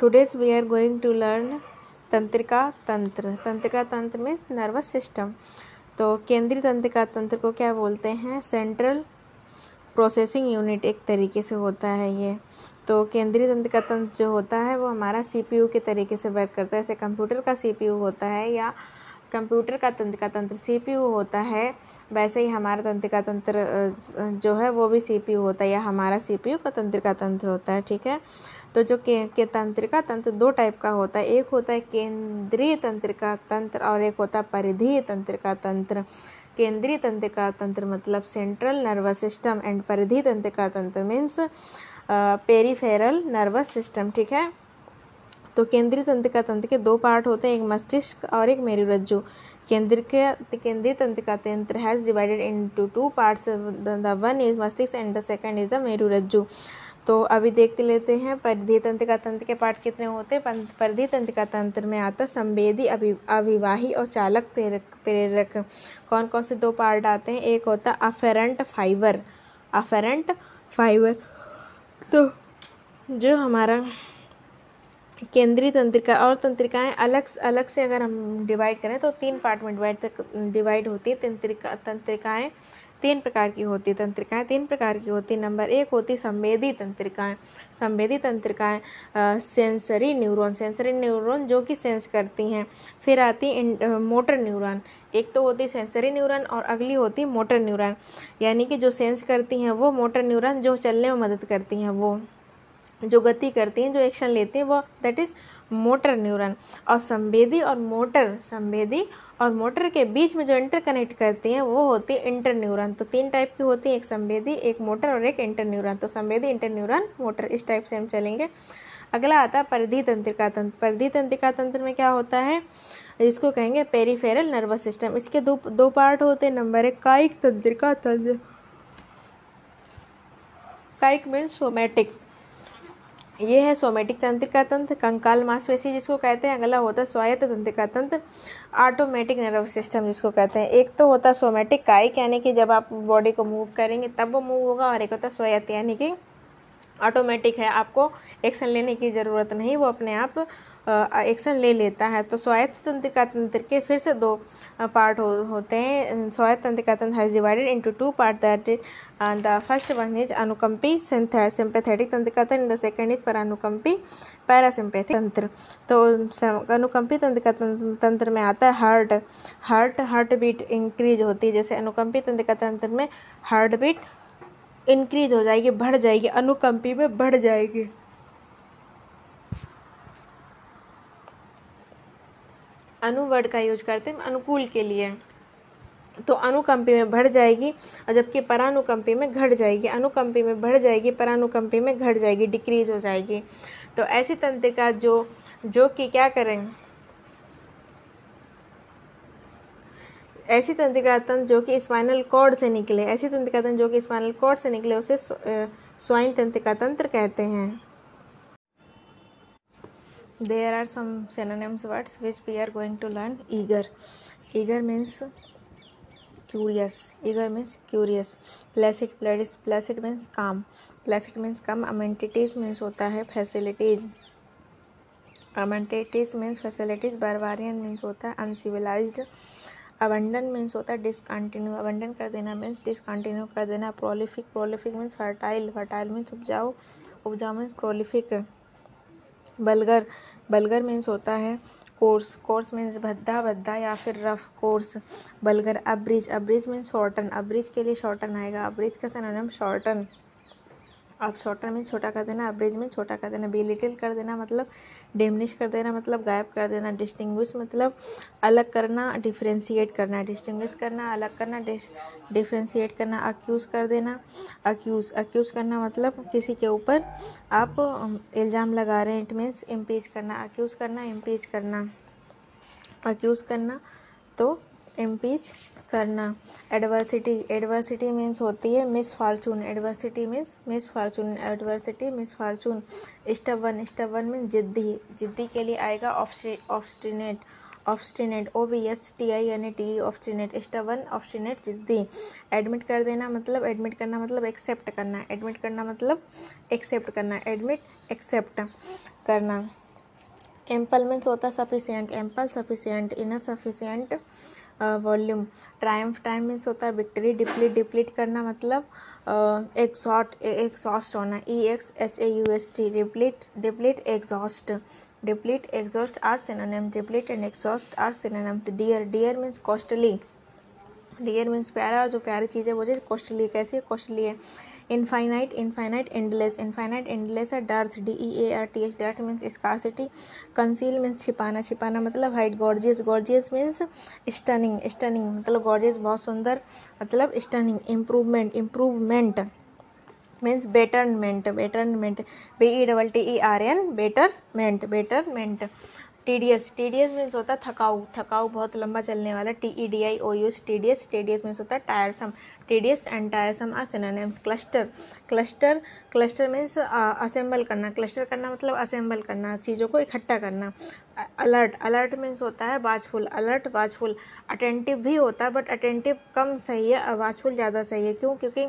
Today's we are going to learn तंत्रिका तंत्र तंत्रिका तंत्र में नर्वस सिस्टम तो केंद्रीय तंत्रिका तंत्र को क्या बोलते हैं? सेंट्रल प्रोसेसिंग यूनिट एक तरीके से होता है ये। तो केंद्रीय तंत्रिका तंत्र जो होता है, वो हमारा सीपीयू के तरीके से वर्क करता है। जैसे कंप्यूटर का सीपीयू होता है या कंप्यूटर का तंत्रिका तंत्र सीपीयू होता है वैसे ही हमारा तंत्रिका तंत्र जो है वो भी सीपीयू होता है या हमारा सीपीयू का तंत्रिका तंत्र होता है ठीक है? तो जो के, के तंत्रिका तंत्र दो टाइप का होता है एक होता है केंद्रीय तंत्रिका तंत्र और एक होता है परिधीय तंत्रिका तंत्र। केंद्रीय तंत्रिका तंत्र मतलब सेंट्रल नर्वस सिस्टम एंड परिधि तंत्रिका तंत्र मीन्स पेरीफेरल नर्वस सिस्टम ठीक है? तो केंद्रीय तंत्रिका तंत्र के दो पार्ट होते हैं, एक मस्तिष्क और एक मेरुरज्जु। केंद्र के केंद्रीय तंत्रिका तंत्र has divided into two parts the one is मस्तिष्क and the second is the मेरुरज्जु। तो अभी देखते लेते हैं, परिधीय तंत्रिका तंत्र के पार्ट कितने होते हैं? परिधीय तंत्रिका तंत्र में आता संवेदी अभि, अविवाही और चालक प्रेरक प्रेरक। कौन कौन से दो पार्ट आते हैं? एक होता अफेरेंट फाइबर अफेरेंट फाइबर तो जो हमारा केंद्रीय तंत्रिका और तंत्रिकाएँ अलग अलग से अगर हम डिवाइड करें तो तीन पार्ट में डिवाइड तक डिवाइड होती है तंत्रिका तंत्रिकाएँ। तीन प्रकार की होती है तंत्रिकाएँ, तीन प्रकार की होती है नंबर एक होती संवेदी तंत्रिकाएँ। संवेदी तंत्रिकाएँ सेंसरी न्यूरॉन सेंसरी न्यूरॉन जो कि सेंस करती हैं। फिर आती इन मोटर न्यूरॉन एक तो होती सेंसरी न्यूरॉन और अगली होती मोटर न्यूरॉन यानी कि जो सेंस करती हैं वो मोटर न्यूरॉन जो चलने में मदद करती हैं वो। जो गति करती हैं, जो एक्शन लेती हैं, वो दैट इज़ मोटर न्यूरॉन और संवेदी और मोटर संवेदी और मोटर के बीच में जो इंटर कनेक्ट करती हैं, वो होती है इंटर न्यूरॉन तो तीन टाइप की होती है, एक संवेदी, एक मोटर और एक इंटर न्यूरॉन तो संवेदी इंटर न्यूरॉन मोटर इस टाइप से हम चलेंगे. अगला आता है परिधि तंत्रिका तंत्र. परिधि तंत्रिका तंत्र में क्या होता है? इसको कहेंगे पेरीफेरल नर्वस सिस्टम इसके दो दो पार्ट होते हैं. नंबर एक कायिक तंत्रिका तंत्र. कायिक मीन्स सोमेटिक ये है सोमेटिक तंत्रिका तंत्र, कंकाल मांसपेशी जिसको कहते हैं, अगला होता है स्वायत्त तंत्रिका तंत्र ऑटोमेटिक नर्व सिस्टम जिसको कहते हैं। एक तो होता है सोमेटिक कायिक यानी कि जब आप बॉडी को मूव करेंगे, तब वो मूव होगा और एक होता है स्वायत्त, यानी कि ऑटोमेटिक है। आपको एक्शन लेने की ज़रूरत नहीं वो अपने आप एक्शन ले लेता है। तो स्वायत्त तंत्रिका तंत्र के फिर से दो पार्ट हो, होते हैं। स्वायत्त तंत्रिका तंत्र has divided into two part that the first one is अनुकंपी sympathetic तंत्रिका तंत्र द सेकंड इज़ परानुकंपी पैरासिम्पैथिक तंत्र। तो अनुकंपी तंत्रिका तंत्र में आता है heart heart heart beat increase होती है। जैसे अनुकंपी तंत्रिका तंत्र में हार्ट बीट इंक्रीज हो जाएगी, बढ़ जाएगी, अनुकंपी में बढ़ जाएगी। अनुवर्ड का यूज़ करते हैं, अनुकूल के लिए। तो अनुकंपी में बढ़ जाएगी, और जबकि परानुकंपी में घट जाएगी। अनुकंपी में बढ़ जाएगी, परानुकंपी में घट जाएगी डिक्रीज हो जाएगी। तो ऐसी तंत्रिका जो जो कि क्या करें? ऐसी तंत्रिका तंत्र जो कि स्पाइनल कॉर्ड से निकले, ऐसी तंत्रिका तंत्र जो कि स्पाइनल कॉर्ड से निकले, उसे स्वाइन तंत्रिका तंत्र कहते हैं। There are some names words which we are going to learn eager eager means curious eager means curious placid placid placid means calm placid means calm amenities means होता है facilities amenities means facilities barbarian means होता है uncivilised abandon means होता है discontinue. Abandon कर देना means discontinue कर देना. Prolific prolific means fertile fertile means उपजाऊ. उपजाऊ means prolific vulgar vulgar means होता है कोर्स कोर्स मीन्स भद्दा भद्दा या फिर rough coarse vulgar abridge abridge means shorten abridge के लिए शॉर्टन आएगा. अब्रिज का सनोनिम शॉर्टन अब शॉर्टर में छोटा कर देना अब्रिज में छोटा कर देना बी लिटिल कर देना मतलब डेमनिश कर देना मतलब गायब कर देना डिस्टिंग्विश मतलब अलग करना डिफ्रेंशिएट करना डिस्टिंग्विश करना, अलग करना डिफ्रेंशिएट करना अक्यूज़ कर देना अक्यूज़ अक्यूज़ करना मतलब किसी के ऊपर आप इल्ज़ाम लगा रहे हैं इट मीन्स इम्पीच करना अक्यूज़ करना इम्पीच करना अक्यूज़ करना तो इम्पीच करना। एडवर्सिटी एडवर्सिटी मीन्स होती है misfortune adversity means misfortune adversity misfortune stubborn stubborn means जिद्दी। जिद्दी के लिए आएगा obstinate obstinate O B S T I A T obstinate stubborn obstinate जिद्दी। एडमिट कर देना मतलब एडमिट करना मतलब एक्सेप्ट करना। एडमिट करना मतलब एक्सेप्ट करना। एडमिट एक्सेप्ट करना। एम्पल मीन्स होता sufficient ample sufficient inner sufficient volume triumph time means होता है विक्ट्री डिप्लीट डिप्लीट करना मतलब एक्सॉट एक्सॉस्ट होना. E X H A U S T deplete deplete exhaust deplete exhaust are synonyms deplete and exhaust are synonyms dear dear means costly dear means प्यारा और जो प्यारी चीज़ है वो चीज़ कॉस्टली है। कैसी कॉस्टली है। Infinite infinite endless infinite endless है। Dearth D E A R T H dearth means scarcity conceal means छिपाना। छिपाना मतलब hide gorgeous gorgeous means stunning stunning मतलब गॉर्जियस बहुत सुंदर। मतलब stunning improvement improvement means betterment betterment B E double T E R N betterment betterment tedious tedious means होता है थकाऊ थकाऊ बहुत लंबा चलने वाला T E D I O U S tedious tedious means होता है tiresome tedious and tiresome are synonyms cluster cluster cluster means assemble करना क्लस्टर करना मतलब असेंबल करना, चीज़ों को इकट्ठा करना अलर्ट अलर्ट मीन्स होता है वाचफुल अलर्ट वाचफुल अटेंटिव भी होता है बट अटेंटिव कम सही है वाचफुल ज़्यादा सही है, क्यों? क्योंकि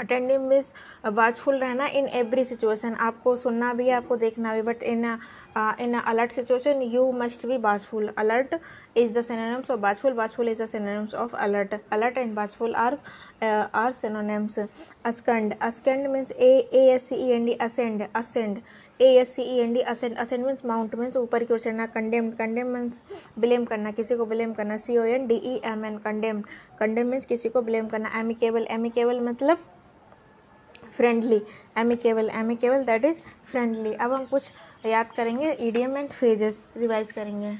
अटेंडिंग मीन्स वाचफुल रहना इन एवरी सिचुएशन आपको सुनना भी है आपको देखना भी but in in alert situation you must be watchful alert is the synonyms of watchful watchful is the synonyms of alert alert and watchful are are synonyms ascend ascend means A A S C E N D ascend ascend A S C E N D ascend ascend means mount means ऊपर की ओर चढ़ना. Condemn condemn means blame करना. किसी को blame करना. C O N D E M N condemn condemn means किसी को ब्लेम करना. एमिकेबल एमिकेबल मतलब friendly amicable amicable that is friendly अब हम कुछ याद करेंगे ईडियम एंड फ्रेजेस रिवाइज करेंगे।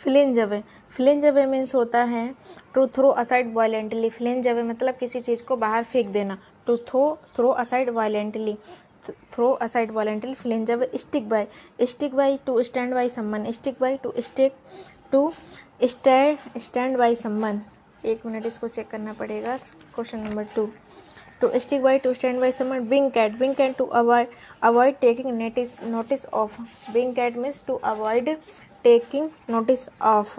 Fling away fling away means होता है to throw aside violently fling away मतलब किसी चीज़ को बाहर फेंक देना। To throw throw aside violently throw aside violently fling away stick by stick by to stand by someone stick by to stick to stand stand by someone एक minute इसको check करना पड़ेगा. Question number two stick by to stand by someone wing cat wing cat to avoid avoid taking notice notice of wing cat means to avoid taking notice of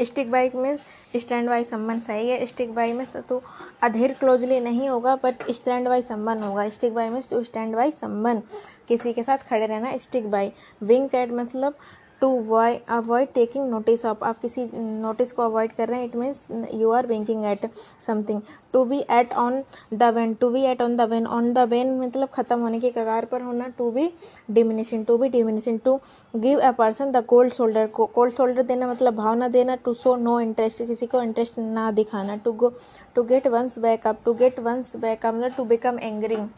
stick by means stand by someone सही है stick by means तो other closely नहीं होगा but stand by someone होगा stick by to stand by someone किसी के साथ खड़े रहना स्टिक बाई विंग कैट मतलब to why avoid taking notice of आप किसी नोटिस को अवॉइड कर रहे हैं it means you are winking at something to be at on the wane to be at on the wane on the wane मतलब ख़त्म होने के कगार पर होना to be diminishing to be diminishing to give a person the cold shoulder को cold shoulder देना मतलब भावना देना टू शो नो इंटरेस्ट किसी को इंटरेस्ट ना दिखाना to go to get one's back up to get one's back up मतलब टू बिकम एंग्रिंग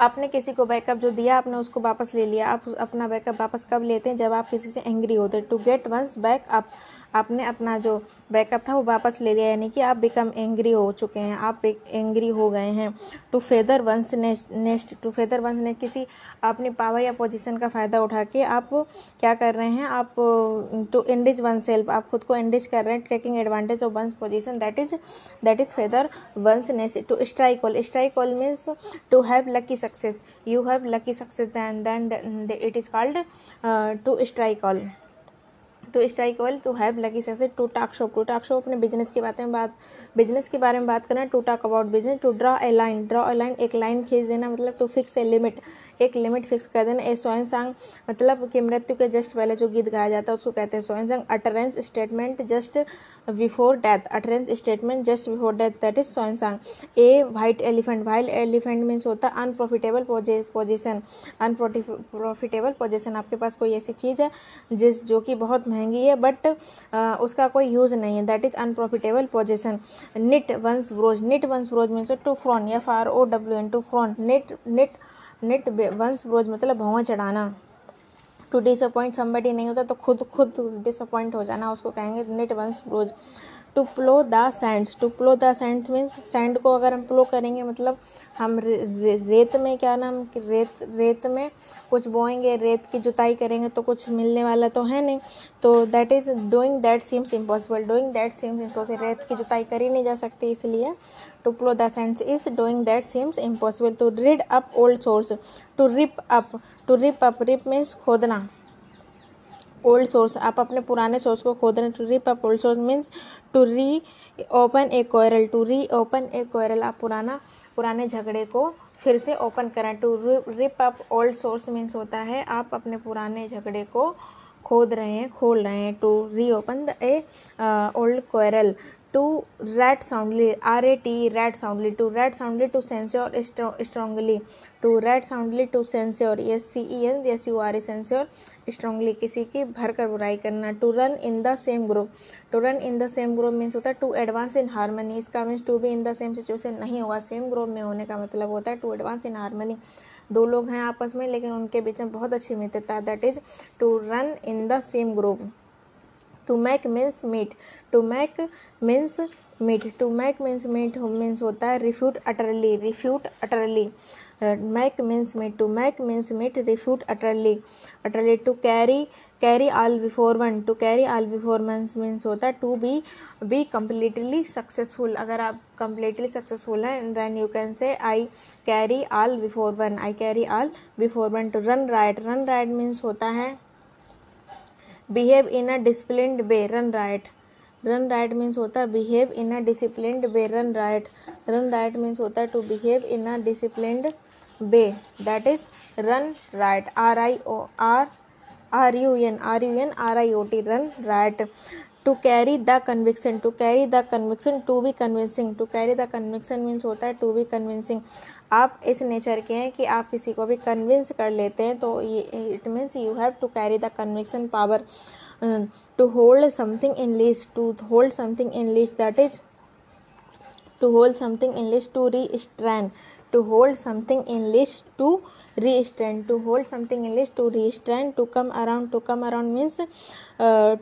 आपने किसी को बैकअप जो दिया, आपने उसको वापस ले लिया। आप अपना बैकअप वापस कब लेते हैं? जब आप किसी से एंग्री होते हैं। To get one's back up आपने अपना जो बैकअप था, वो वापस ले लिया। यानी कि आप बिकम एंग्री हो चुके हैं। आप एंग्री हो गए हैं। To feather one's nest to feather one's ने किसी अपनी पावर या पोजीशन का फ़ायदा उठा के आप क्या कर रहे हैं? आप टू इंडिज वन सेल्फ आप खुद को इंडिज कर रहे हैं। Taking advantage of one's position that is that is feather one's nest to strike all strike all means to have lucky success. You have lucky success then then, it is called uh, two strike all. To strike oil to have lucky सेसे to talk shop to talk shop अपने business के बारे में बात business के बारे में बात करना to talk about business to draw a line draw a line एक लाइन खींच देना मतलब टू फिक्स ए लिमिट एक लिमिट फिक्स कर देना ए सोइन सांग मतलब कि मृत्यु के जस्ट पहले जो गीत गाया जाता है, उसको कहते हैं swan song utterance statement just before death utterance statement just before death that is swan song a white elephant white elephant means होता है अनप्रॉफिटेबल पोजिशन अनप्रॉफिटेबल पोजिशन आपके पास कोई ऐसी चीज़ है, जिस, जो कि बहुत महँगी है बट उसका कोई यूज़ नहीं है। That is unprofitable position knit one's brows knit one's brows means to frown F R O W N to frown knit knit knit one's brows मतलब भौं चढ़ाना। टू डिसअपॉइंट समबडी नहीं होता तो खुद खुद डिसअपॉइंट हो जाना, उसको कहेंगे knit one's brows to plough the sands to plough the sands means sand को अगर हम प्लो करेंगे मतलब हम रे, रे, रेत में क्या नाम रेत रेत में कुछ बोएँगे रेत की जुताई करेंगे तो कुछ मिलने वाला तो है नहीं। तो that is doing that seems impossible doing that seems impossible रेत की जुताई करी नहीं जा सकती इसलिए to plough the sands is doing that seems impossible to read up old sores to rip up to rip up rip means खोदना। Old source आप अपने पुराने सोर्स को खोद रहे to rip up old sores means to reopen a quarrel to reopen a quarrel आप पुराना, पुराने झगड़े को फिर से ओपन करें। To rip up old sores means होता है, आप अपने पुराने झगड़े को खोद रहे हैं, खोल रहे हैं। To reopen the a old quarrel to rate soundly, R A T rate soundly, to rate soundly to censure strongly, to rate soundly to censure S C E N, S U R A censure strongly किसी की भरकर बुराई करना, to run in the same group, to run in the same group means होता है to advance in harmony, इसका means to be in the same situation नहीं होगा सेम ग्रुप में होने का मतलब होता है टू एडवांस इन हारमनी। दो लोग हैं आपस में, लेकिन उनके बीच में बहुत अच्छी मित्रता that is to run in the same group to make mincemeat to make mincemeat to make mincemeat means होता है refute utterly refute utterly make mincemeat to make mincemeat refute utterly utterly to carry carry all before one to carry all before means means होता है to be be completely successful अगर आप completely successful हैं then you can say I carry all before one I carry all before one to run riot run riot means होता है behave in a discipline way run riot run riot means होता है behave in a discipline way run riot run riot means होता है to behave in a discipline way that is run riot R I O R R U N R U N R I O T run riot to carry the conviction to carry the conviction to be convincing to carry the conviction means होता है to be convincing आप इस nature के हैं कि आप किसी को भी कन्विंस कर लेते हैं तो ये it means you have to carry the conviction power to hold something in list to hold something in list that is to hold something in list to restrain to hold something in list to restrain to hold something in list to restrain to come around to come around means uh,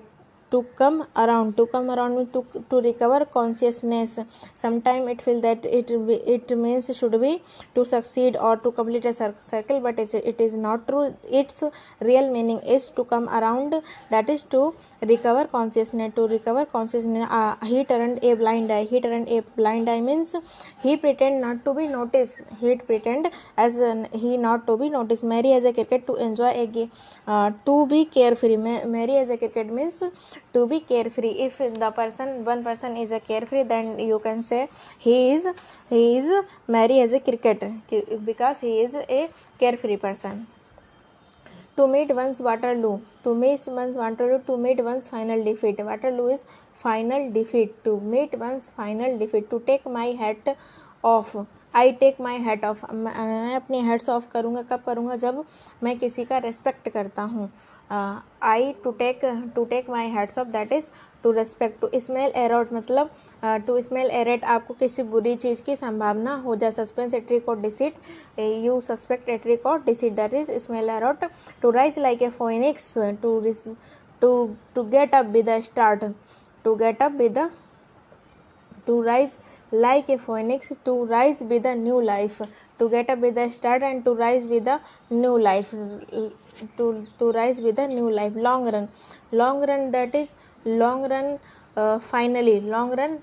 to come around to come around to, to recover consciousness. Sometime it feel that it it means should be to succeed or to complete a circle but it is not true. Its real meaning is to come around that is to recover consciousness to recover consciousness. Uh, he turned a blind eye. He turned a blind eye means he pretend not to be noticed. He pretend as an, he not to be noticed. Mary as a cricket to enjoy a game uh, to be carefree. Mary as a cricket means to be carefree. If the person one person is a carefree then you can say he is he is marry as a cricket because he is a carefree person. To meet one's waterloo to meet one's waterloo to meet one's final defeat waterloo is final defeat to meet one's final defeat to take my hat off I take my head off मैं अपनी heads of करूँगा। कब करूँगा? जब मैं किसी का respect करता हूँ। I to take to take my heads off that is to respect to smell a rat मतलब टू स्मेल एरेट आपको किसी बुरी चीज़ की संभावना हो जाए। सस्पेंस ए ट्रिक और deceit you suspect a trick और deceit that is smell a rat to rise like a phoenix to to to get up with the start to get up with the to rise like a phoenix, to rise with a new life, to get up with a start and to rise with a new life, to, to rise with a new life. Long run, long run that is long run uh, finally, long run,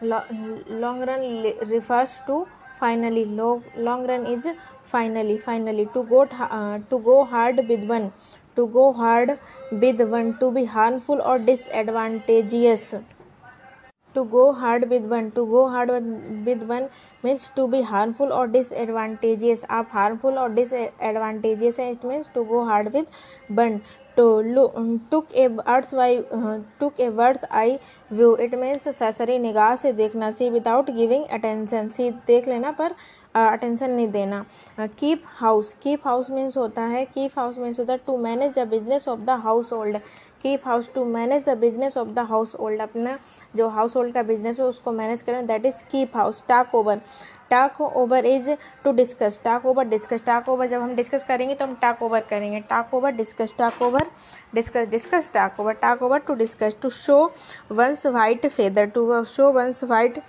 lo, long run refers to finally long, long run is finally finally to go uh, to go hard with one to go hard with one to be harmful और disadvantageous to go hard with one to go hard with one means to be harmful और disadvantageous आप harmful और disadvantageous हैं it means to go hard with one to took a words why took a words eye view it means cursory निगाह से देखना सी without giving attention सी देख लेना, पर अटेंशन नहीं देना। Keep house keep house means होता है कीप हाउस मीन्स होता है to manage the business of the household keep house to manage the business of the household अपना जो हाउस होल्ड का बिज़नेस है, उसको मैनेज करें। That is keep house talk over talk over is to discuss talk over discuss talk over जब हम discuss करेंगे तो हम टाक ओवर करेंगे। Talk over discuss talk over discuss discuss talk over talk over to discuss to show one's white feather to show one's white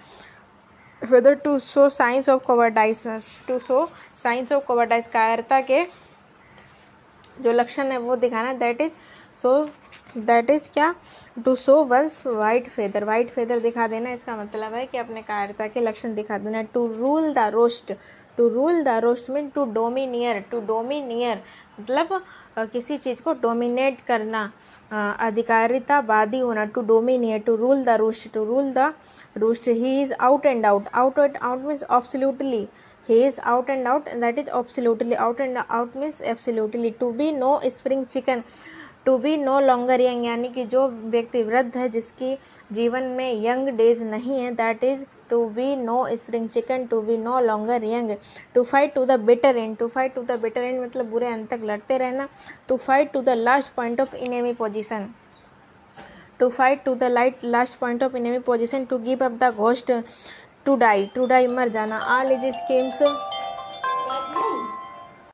whether to show signs of cowardice to show signs of cowardice कायरता के जो लक्षण है वो दिखाना that is so that is क्या? To show one's white feather white feather दिखा देना, इसका मतलब है कि अपने कायरता के लक्षण दिखा देना। To rule the roost to rule the roost mean to domineer to domineer मतलब किसी चीज़ को डोमिनेट करना अधिकारितावादी होना to dominate to rule the roost to rule the roost he is out and out out and out means absolutely he is out and out that is absolutely. Out and out means to be no spring chicken to be no longer young यानी कि जो व्यक्ति वृद्ध है, जिसकी जीवन में young days नहीं है that is to be no spring chicken to be no longer young to fight to the bitter end to fight to the bitter end मतलब बुरे अंत तक लड़ते रहना। To fight to the last point of enemy position to fight to the light last point of enemy position to give up the ghost to die to die मर जाना। आल is schemes